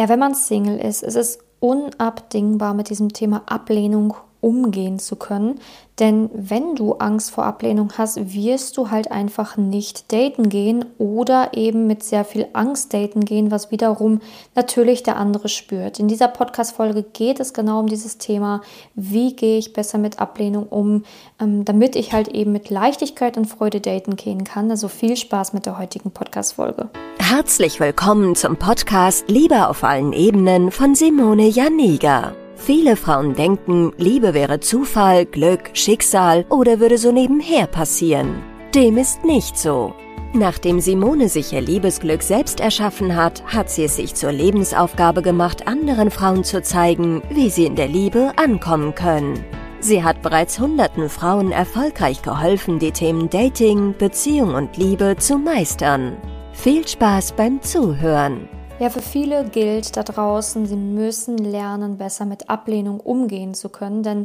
Ja, wenn man Single ist, ist es unabdingbar, mit diesem Thema Ablehnung umgehen zu können. Denn wenn du Angst vor Ablehnung hast, wirst du halt einfach nicht daten gehen oder eben mit sehr viel Angst daten gehen, was wiederum natürlich der andere spürt. In dieser Podcast-Folge geht es genau um dieses Thema, wie gehe ich besser mit Ablehnung um, ähm, damit ich halt eben mit Leichtigkeit und Freude daten gehen kann. Also viel Spaß mit der heutigen Podcast-Folge. Herzlich willkommen zum Podcast Liebe auf allen Ebenen von Simone Janiga. Viele Frauen denken, Liebe wäre Zufall, Glück, Schicksal oder würde so nebenher passieren. Dem ist nicht so. Nachdem Simone sich ihr Liebesglück selbst erschaffen hat, hat sie es sich zur Lebensaufgabe gemacht, anderen Frauen zu zeigen, wie sie in der Liebe ankommen können. Sie hat bereits hunderten Frauen erfolgreich geholfen, die Themen Dating, Beziehung und Liebe zu meistern. Viel Spaß beim Zuhören! Ja, für viele gilt da draußen, sie müssen lernen, besser mit Ablehnung umgehen zu können, denn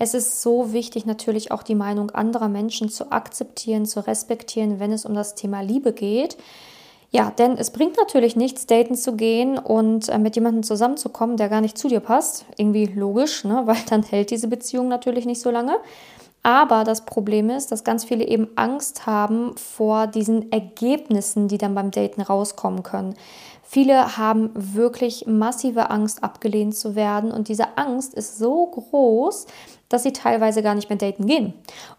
es ist so wichtig, natürlich auch die Meinung anderer Menschen zu akzeptieren, zu respektieren, wenn es um das Thema Liebe geht. Ja, denn es bringt natürlich nichts, daten zu gehen und äh, mit jemandem zusammenzukommen, der gar nicht zu dir passt. Irgendwie logisch, ne? weil dann hält diese Beziehung natürlich nicht so lange. Aber das Problem ist, dass ganz viele eben Angst haben vor diesen Ergebnissen, die dann beim Daten rauskommen können. Viele haben wirklich massive Angst, abgelehnt zu werden. Und diese Angst ist so groß, dass sie teilweise gar nicht mehr daten gehen.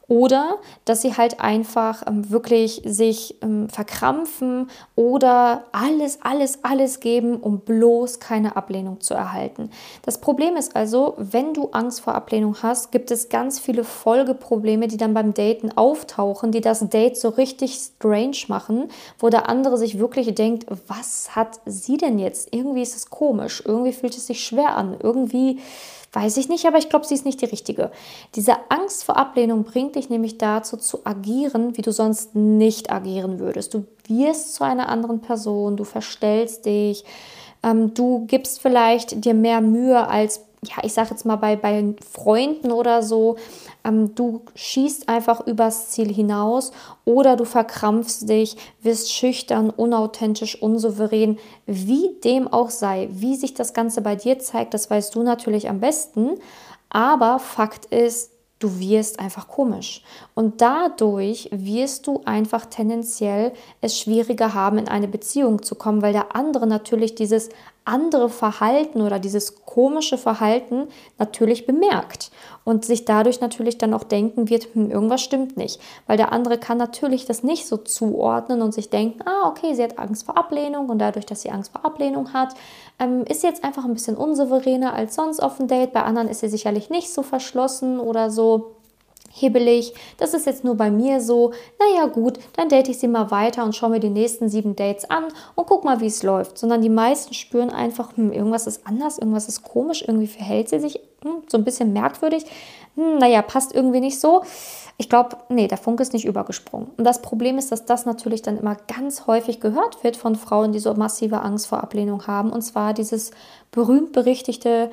Oder dass sie halt einfach ähm, wirklich sich ähm, verkrampfen oder alles, alles, alles geben, um bloß keine Ablehnung zu erhalten. Das Problem ist also, wenn du Angst vor Ablehnung hast, gibt es ganz viele Folgeprobleme, die dann beim Daten auftauchen, die das Date so richtig strange machen, wo der andere sich wirklich denkt, was hat sie denn jetzt? Irgendwie ist es komisch, irgendwie fühlt es sich schwer an, irgendwie Weiß ich nicht, aber ich glaube, sie ist nicht die richtige. Diese Angst vor Ablehnung bringt dich nämlich dazu zu agieren, wie du sonst nicht agieren würdest. Du wirst zu einer anderen Person, du verstellst dich, ähm, du gibst vielleicht dir mehr Mühe als ja, ich sage jetzt mal bei, bei Freunden oder so, ähm, du schießt einfach übers Ziel hinaus oder du verkrampfst dich, wirst schüchtern, unauthentisch, unsouverän, wie dem auch sei. Wie sich das Ganze bei dir zeigt, das weißt du natürlich am besten. Aber Fakt ist, du wirst einfach komisch. Und dadurch wirst du einfach tendenziell es schwieriger haben, in eine Beziehung zu kommen, weil der andere natürlich dieses andere Verhalten oder dieses komische Verhalten natürlich bemerkt und sich dadurch natürlich dann auch denken wird, hm, irgendwas stimmt nicht. Weil der andere kann natürlich das nicht so zuordnen und sich denken, ah, okay, sie hat Angst vor Ablehnung und dadurch, dass sie Angst vor Ablehnung hat, ähm, ist sie jetzt einfach ein bisschen unsouveräner als sonst auf dem Date. Bei anderen ist sie sicherlich nicht so verschlossen oder so hibbelig. Das ist jetzt nur bei mir so. Naja, gut, dann date ich sie mal weiter und schaue mir die nächsten sieben Dates an und guck mal, wie es läuft. Sondern die meisten spüren einfach, hm, irgendwas ist anders, irgendwas ist komisch, irgendwie verhält sie sich hm, so ein bisschen merkwürdig. Hm, naja, passt irgendwie nicht so. Ich glaube, nee, der Funke ist nicht übergesprungen. Und das Problem ist, dass das natürlich dann immer ganz häufig gehört wird von Frauen, die so massive Angst vor Ablehnung haben. Und zwar dieses berühmt berichtigte,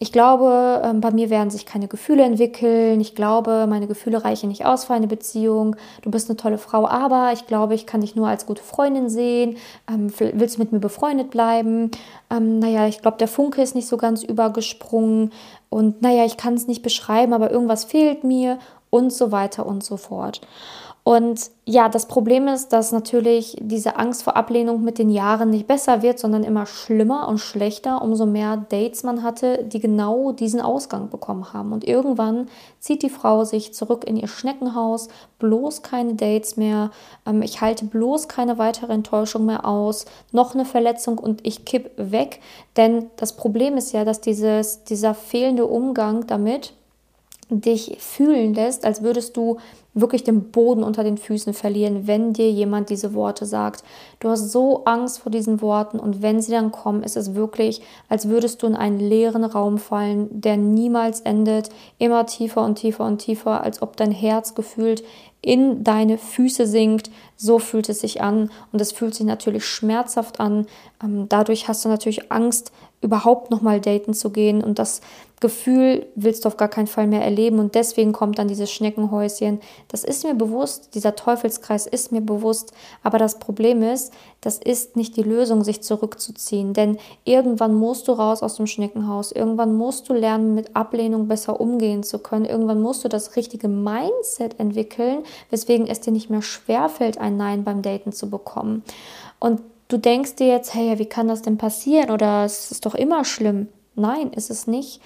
ich glaube, ähm, bei mir werden sich keine Gefühle entwickeln. Ich glaube, meine Gefühle reichen nicht aus für eine Beziehung. Du bist eine tolle Frau, aber ich glaube, ich kann dich nur als gute Freundin sehen. Ähm, willst du mit mir befreundet bleiben? Ähm, naja, ich glaube, der Funke ist nicht so ganz übergesprungen. Und naja, ich kann es nicht beschreiben, aber irgendwas fehlt mir und so weiter und so fort. Und ja, das Problem ist, dass natürlich diese Angst vor Ablehnung mit den Jahren nicht besser wird, sondern immer schlimmer und schlechter, umso mehr Dates man hatte, die genau diesen Ausgang bekommen haben. Und irgendwann zieht die Frau sich zurück in ihr Schneckenhaus, bloß keine Dates mehr, ähm, ich halte bloß keine weitere Enttäuschung mehr aus, noch eine Verletzung und ich kipp weg. Denn das Problem ist ja, dass dieses, dieser fehlende Umgang damit dich fühlen lässt, als würdest du wirklich den Boden unter den Füßen verlieren, wenn dir jemand diese Worte sagt. Du hast so Angst vor diesen Worten und wenn sie dann kommen, ist es wirklich, als würdest du in einen leeren Raum fallen, der niemals endet, immer tiefer und tiefer und tiefer, als ob dein Herz gefühlt in deine Füße sinkt. So fühlt es sich an und es fühlt sich natürlich schmerzhaft an. Ähm, dadurch hast du natürlich Angst, überhaupt nochmal daten zu gehen und das Gefühl willst du auf gar keinen Fall mehr erleben und deswegen kommt dann dieses Schneckenhäuschen, Das ist mir bewusst, dieser Teufelskreis ist mir bewusst, aber das Problem ist, das ist nicht die Lösung, sich zurückzuziehen, denn irgendwann musst du raus aus dem Schneckenhaus, irgendwann musst du lernen, mit Ablehnung besser umgehen zu können, irgendwann musst du das richtige Mindset entwickeln, weswegen es dir nicht mehr schwerfällt, ein Nein beim Daten zu bekommen. Und du denkst dir jetzt, hey, wie kann das denn passieren oder es ist doch immer schlimm. Nein, ist es nicht.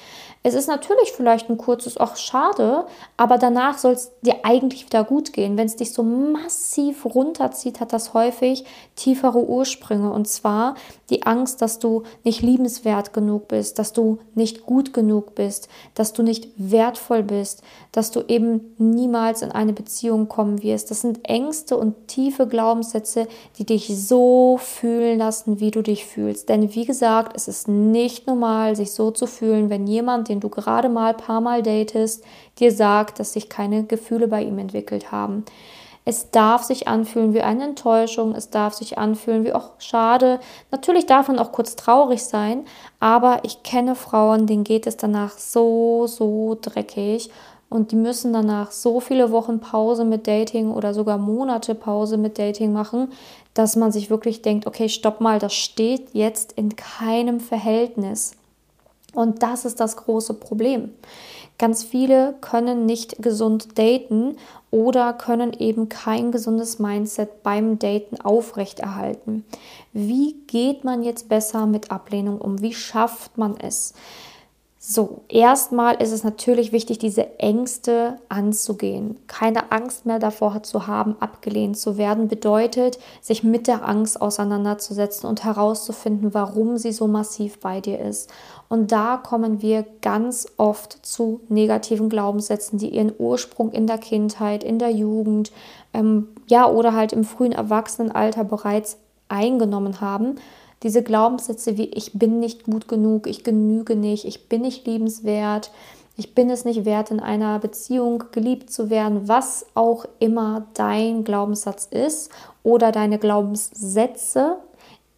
Es ist natürlich vielleicht ein kurzes, ach schade, aber danach soll es dir eigentlich wieder gut gehen. Wenn es dich so massiv runterzieht, hat das häufig tiefere Ursprünge. Und zwar die Angst, dass du nicht liebenswert genug bist, dass du nicht gut genug bist, dass du nicht wertvoll bist, dass du eben niemals in eine Beziehung kommen wirst. Das sind Ängste und tiefe Glaubenssätze, die dich so fühlen lassen, wie du dich fühlst. Denn wie gesagt, es ist nicht normal, sich so zu fühlen, wenn jemand, den du gerade mal paar Mal datest, dir sagt, dass sich keine Gefühle bei ihm entwickelt haben. Es darf sich anfühlen wie eine Enttäuschung, es darf sich anfühlen wie auch schade. Natürlich darf man auch kurz traurig sein, aber ich kenne Frauen, denen geht es danach so, so dreckig und die müssen danach so viele Wochen Pause mit Dating oder sogar Monate Pause mit Dating machen, dass man sich wirklich denkt, okay, stopp mal, das steht jetzt in keinem Verhältnis. Und das ist das große Problem. Ganz viele können nicht gesund daten oder können eben kein gesundes Mindset beim Daten aufrechterhalten. Wie geht man jetzt besser mit Ablehnung um? Wie schafft man es? So, erstmal ist es natürlich wichtig, diese Ängste anzugehen. Keine Angst mehr davor zu haben, abgelehnt zu werden, bedeutet, sich mit der Angst auseinanderzusetzen und herauszufinden, warum sie so massiv bei dir ist. Und da kommen wir ganz oft zu negativen Glaubenssätzen, die ihren Ursprung in der Kindheit, in der Jugend, ähm, ja, oder halt im frühen Erwachsenenalter bereits eingenommen haben diese Glaubenssätze wie ich bin nicht gut genug, ich genüge nicht, ich bin nicht liebenswert, ich bin es nicht wert, in einer Beziehung geliebt zu werden, was auch immer dein Glaubenssatz ist oder deine Glaubenssätze,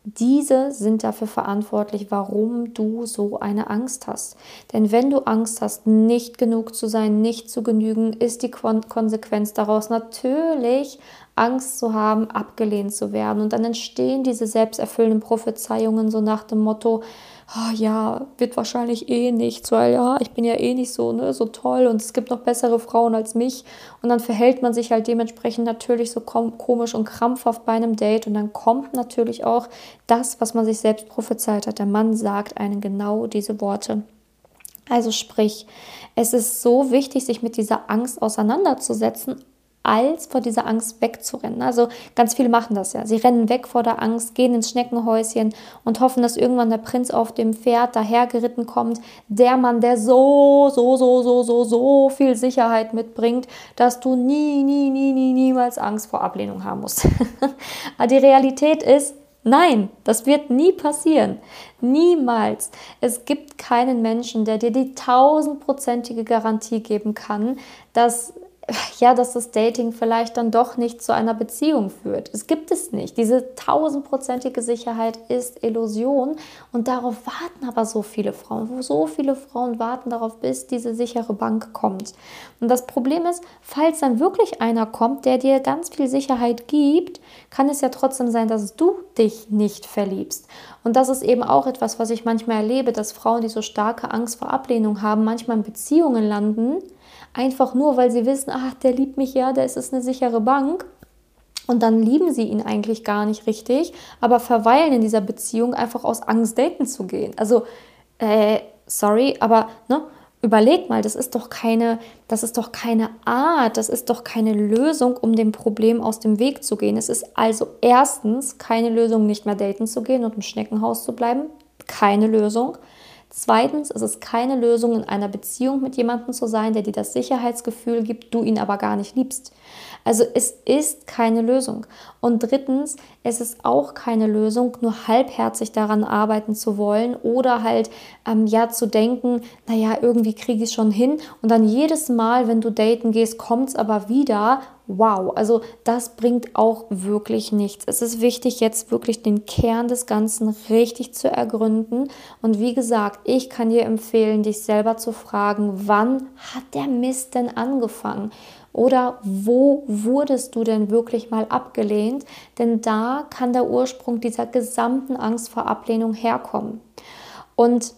diese sind dafür verantwortlich, warum du so eine Angst hast. Denn wenn du Angst hast, nicht genug zu sein, nicht zu genügen, ist die Konsequenz daraus natürlich Angst zu haben, abgelehnt zu werden. Und dann entstehen diese selbsterfüllenden Prophezeiungen so nach dem Motto, oh ja, wird wahrscheinlich eh nichts, weil ja, ich bin ja eh nicht so, ne, so toll und es gibt noch bessere Frauen als mich. Und dann verhält man sich halt dementsprechend natürlich so komisch und krampfhaft bei einem Date. Und dann kommt natürlich auch das, was man sich selbst prophezeit hat. Der Mann sagt einen genau diese Worte. Also sprich, es ist so wichtig, sich mit dieser Angst auseinanderzusetzen, als vor dieser Angst wegzurennen. Also ganz viele machen das ja. Sie rennen weg vor der Angst, gehen ins Schneckenhäuschen und hoffen, dass irgendwann der Prinz auf dem Pferd dahergeritten kommt. Der Mann, der so, so, so, so, so, so viel Sicherheit mitbringt, dass du nie, nie, nie, nie, niemals Angst vor Ablehnung haben musst. Aber die Realität ist, Nein, das wird nie passieren. Niemals. Es gibt keinen Menschen, der dir die tausendprozentige Garantie geben kann, dass ja, dass das Dating vielleicht dann doch nicht zu einer Beziehung führt. Es gibt es nicht. Diese tausendprozentige Sicherheit ist Illusion und darauf warten aber so viele Frauen. So viele Frauen warten darauf, bis diese sichere Bank kommt. Und das Problem ist, falls dann wirklich einer kommt, der dir ganz viel Sicherheit gibt, kann es ja trotzdem sein, dass du dich nicht verliebst. Und das ist eben auch etwas, was ich manchmal erlebe, dass Frauen, die so starke Angst vor Ablehnung haben, manchmal in Beziehungen landen, einfach nur, weil sie wissen, ach, der liebt mich ja, der ist es eine sichere Bank. Und dann lieben sie ihn eigentlich gar nicht richtig, aber verweilen in dieser Beziehung einfach aus Angst, daten zu gehen. Also, äh, sorry, aber ne, überleg mal, das ist doch keine, das ist doch keine Art, das ist doch keine Lösung, um dem Problem aus dem Weg zu gehen. Es ist also erstens keine Lösung, nicht mehr daten zu gehen und im Schneckenhaus zu bleiben. Keine Lösung. Zweitens ist es keine Lösung, in einer Beziehung mit jemandem zu sein, der dir das Sicherheitsgefühl gibt, du ihn aber gar nicht liebst. Also es ist keine Lösung. Und drittens, es ist auch keine Lösung, nur halbherzig daran arbeiten zu wollen oder halt ähm, ja zu denken, naja, irgendwie kriege ich es schon hin. Und dann jedes Mal, wenn du daten gehst, kommt es aber wieder. Wow, also das bringt auch wirklich nichts. Es ist wichtig, jetzt wirklich den Kern des Ganzen richtig zu ergründen. Und wie gesagt, ich kann dir empfehlen, dich selber zu fragen, wann hat der Mist denn angefangen? Oder wo wurdest du denn wirklich mal abgelehnt? Denn da kann der Ursprung dieser gesamten Angst vor Ablehnung herkommen. Und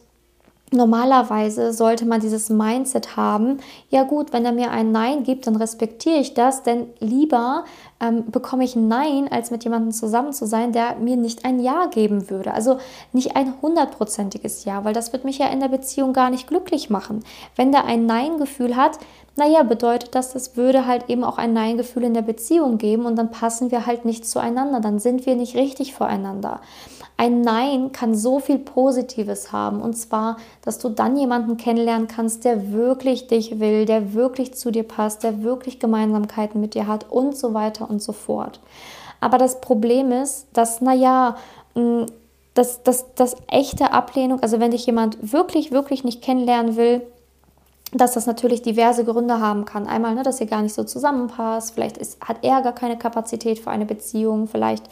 Normalerweise sollte man dieses Mindset haben, ja gut, wenn er mir ein Nein gibt, dann respektiere ich das, denn lieber ähm, bekomme ich ein Nein, als mit jemandem zusammen zu sein, der mir nicht ein Ja geben würde. Also nicht ein hundertprozentiges Ja, weil das wird mich ja in der Beziehung gar nicht glücklich machen. Wenn der ein Nein-Gefühl hat, naja, bedeutet das, das würde halt eben auch ein Nein-Gefühl in der Beziehung geben und dann passen wir halt nicht zueinander, dann sind wir nicht richtig voreinander. Ein Nein kann so viel Positives haben. Und zwar, dass du dann jemanden kennenlernen kannst, der wirklich dich will, der wirklich zu dir passt, der wirklich Gemeinsamkeiten mit dir hat und so weiter und so fort. Aber das Problem ist, dass, naja, mm, dass das, das echte Ablehnung, also wenn dich jemand wirklich, wirklich nicht kennenlernen will, dass das natürlich diverse Gründe haben kann. Einmal, ne, dass ihr gar nicht so zusammenpasst, vielleicht ist, hat er gar keine Kapazität für eine Beziehung, vielleicht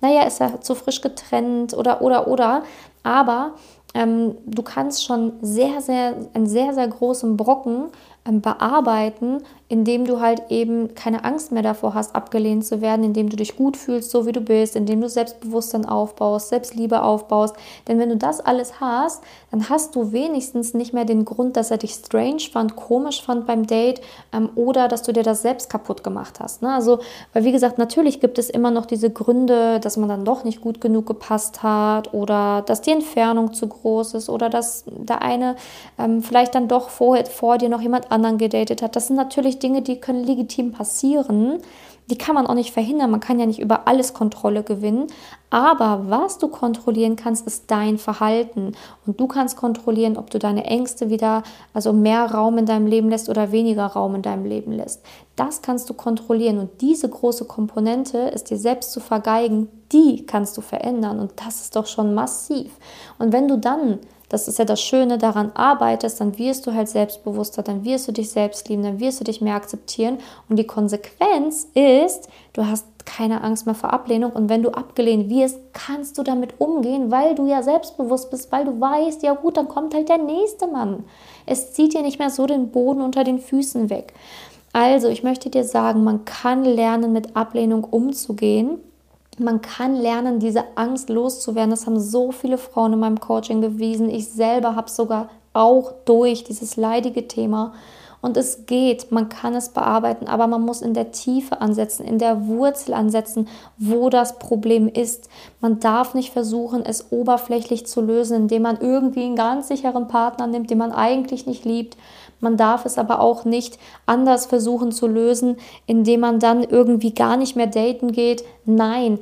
naja, ist er zu frisch getrennt oder, oder, oder. Aber ähm, du kannst schon sehr, sehr, einen sehr, sehr großen Brocken ähm, bearbeiten, indem du halt eben keine Angst mehr davor hast, abgelehnt zu werden, indem du dich gut fühlst, so wie du bist, indem du Selbstbewusstsein aufbaust, Selbstliebe aufbaust. Denn wenn du das alles hast, dann hast du wenigstens nicht mehr den Grund, dass er dich strange fand, komisch fand beim Date ähm, oder dass du dir das selbst kaputt gemacht hast. Ne? Also, weil wie gesagt, natürlich gibt es immer noch diese Gründe, dass man dann doch nicht gut genug gepasst hat oder dass die Entfernung zu groß ist oder dass der eine ähm, vielleicht dann doch vor, vor dir noch jemand anderen gedatet hat. Das sind natürlich Dinge, die können legitim passieren. Die kann man auch nicht verhindern. Man kann ja nicht über alles Kontrolle gewinnen. Aber was du kontrollieren kannst, ist dein Verhalten. Und du kannst kontrollieren, ob du deine Ängste wieder, also mehr Raum in deinem Leben lässt oder weniger Raum in deinem Leben lässt. Das kannst du kontrollieren. Und diese große Komponente ist dir selbst zu vergeigen, die kannst du verändern. Und das ist doch schon massiv. Und wenn du dann das ist ja das Schöne, daran arbeitest, dann wirst du halt selbstbewusster, dann wirst du dich selbst lieben, dann wirst du dich mehr akzeptieren. Und die Konsequenz ist, du hast keine Angst mehr vor Ablehnung. Und wenn du abgelehnt wirst, kannst du damit umgehen, weil du ja selbstbewusst bist, weil du weißt, ja gut, dann kommt halt der nächste Mann. Es zieht dir nicht mehr so den Boden unter den Füßen weg. Also, ich möchte dir sagen, man kann lernen, mit Ablehnung umzugehen. Man kann lernen, diese Angst loszuwerden. Das haben so viele Frauen in meinem Coaching bewiesen. Ich selber habe sogar auch durch dieses leidige Thema. Und es geht, man kann es bearbeiten, aber man muss in der Tiefe ansetzen, in der Wurzel ansetzen, wo das Problem ist. Man darf nicht versuchen, es oberflächlich zu lösen, indem man irgendwie einen ganz sicheren Partner nimmt, den man eigentlich nicht liebt. Man darf es aber auch nicht anders versuchen zu lösen, indem man dann irgendwie gar nicht mehr daten geht. Nein,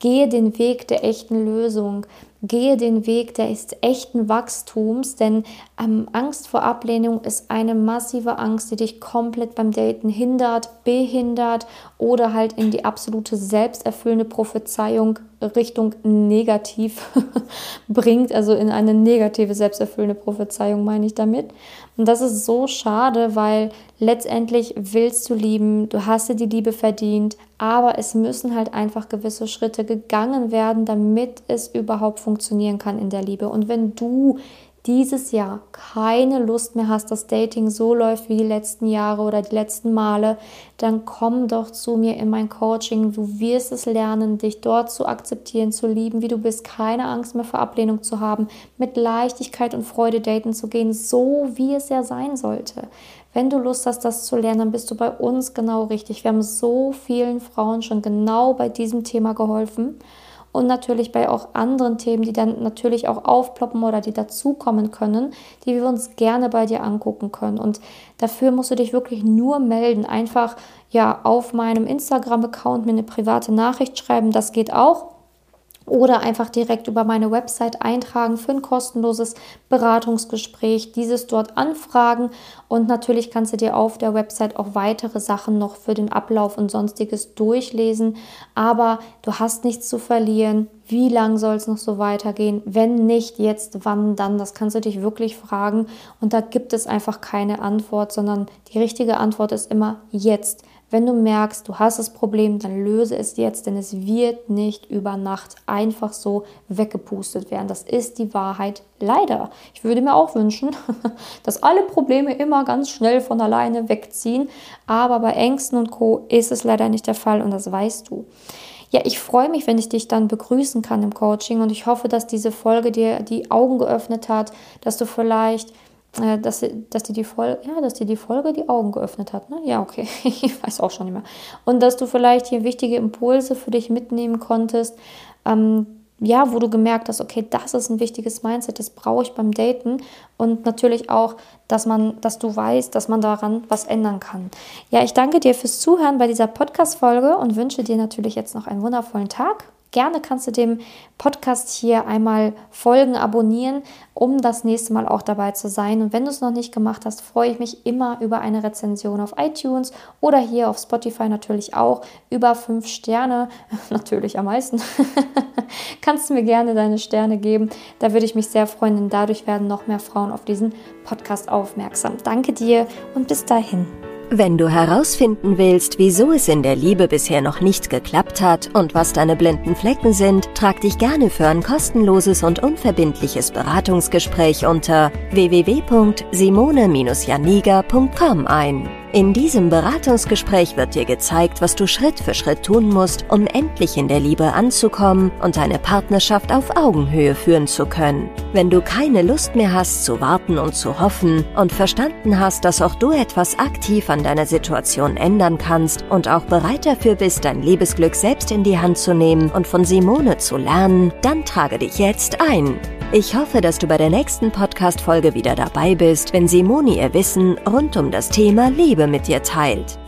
gehe den Weg der echten Lösung. Gehe den Weg des echten Wachstums, denn ähm, Angst vor Ablehnung ist eine massive Angst, die dich komplett beim Daten hindert, behindert oder halt in die absolute selbsterfüllende Prophezeiung Richtung negativ bringt, also in eine negative selbsterfüllende Prophezeiung meine ich damit. Und das ist so schade, weil letztendlich willst du lieben, du hast dir die Liebe verdient, aber es müssen halt einfach gewisse Schritte gegangen werden, damit es überhaupt funktionieren kann in der Liebe. Und wenn du dieses Jahr keine Lust mehr hast, dass Dating so läuft wie die letzten Jahre oder die letzten Male, dann komm doch zu mir in mein Coaching. Du wirst es lernen, dich dort zu akzeptieren, zu lieben, wie du bist, keine Angst mehr vor Ablehnung zu haben, mit Leichtigkeit und Freude daten zu gehen, so wie es ja sein sollte. Wenn du Lust hast, das zu lernen, dann bist du bei uns genau richtig. Wir haben so vielen Frauen schon genau bei diesem Thema geholfen und natürlich bei auch anderen Themen, die dann natürlich auch aufploppen oder die dazukommen können, die wir uns gerne bei dir angucken können. Und dafür musst du dich wirklich nur melden. Einfach ja auf meinem Instagram-Account mir eine private Nachricht schreiben. Das geht auch oder einfach direkt über meine Website eintragen für ein kostenloses Beratungsgespräch, dieses dort anfragen und natürlich kannst du dir auf der Website auch weitere Sachen noch für den Ablauf und sonstiges durchlesen, aber du hast nichts zu verlieren. Wie lang soll es noch so weitergehen? Wenn nicht jetzt, wann dann? Das kannst du dich wirklich fragen und da gibt es einfach keine Antwort, sondern die richtige Antwort ist immer jetzt Wenn du merkst, du hast das Problem, dann löse es jetzt, denn es wird nicht über Nacht einfach so weggepustet werden. Das ist die Wahrheit. Leider. Ich würde mir auch wünschen, dass alle Probleme immer ganz schnell von alleine wegziehen. Aber bei Ängsten und Co. ist es leider nicht der Fall und das weißt du. Ja, ich freue mich, wenn ich dich dann begrüßen kann im Coaching und ich hoffe, dass diese Folge dir die Augen geöffnet hat, dass du vielleicht äh, dass, dass, dir die Folge, ja, dass dir die Folge die Augen geöffnet hat. Ne? Ja, okay, ich weiß auch schon nicht mehr. Und dass du vielleicht hier wichtige Impulse für dich mitnehmen konntest, ähm, ja, wo du gemerkt hast, okay, das ist ein wichtiges Mindset, das brauche ich beim Daten und natürlich auch, dass man, dass du weißt, dass man daran was ändern kann. Ja, ich danke dir fürs Zuhören bei dieser Podcast-Folge und wünsche dir natürlich jetzt noch einen wundervollen Tag Gerne kannst du dem Podcast hier einmal folgen, abonnieren, um das nächste Mal auch dabei zu sein. Und wenn du es noch nicht gemacht hast, freue ich mich immer über eine Rezension auf iTunes oder hier auf Spotify natürlich auch über fünf Sterne, natürlich am meisten. kannst du mir gerne deine Sterne geben. Da würde ich mich sehr freuen, denn dadurch werden noch mehr Frauen auf diesen Podcast aufmerksam. Danke dir und bis dahin. Wenn du herausfinden willst, wieso es in der Liebe bisher noch nicht geklappt hat und was deine blinden Flecken sind, trag dich gerne für ein kostenloses und unverbindliches Beratungsgespräch unter www.simone-janiga.com ein. In diesem Beratungsgespräch wird dir gezeigt, was du Schritt für Schritt tun musst, um endlich in der Liebe anzukommen und deine Partnerschaft auf Augenhöhe führen zu können. Wenn du keine Lust mehr hast zu warten und zu hoffen und verstanden hast, dass auch du etwas aktiv an deiner Situation ändern kannst und auch bereit dafür bist, dein Liebesglück selbst in die Hand zu nehmen und von Simone zu lernen, dann trage dich jetzt ein. Ich hoffe, dass du bei der nächsten Podcast-Folge wieder dabei bist, wenn Simone ihr Wissen rund um das Thema Liebe mit dir teilt.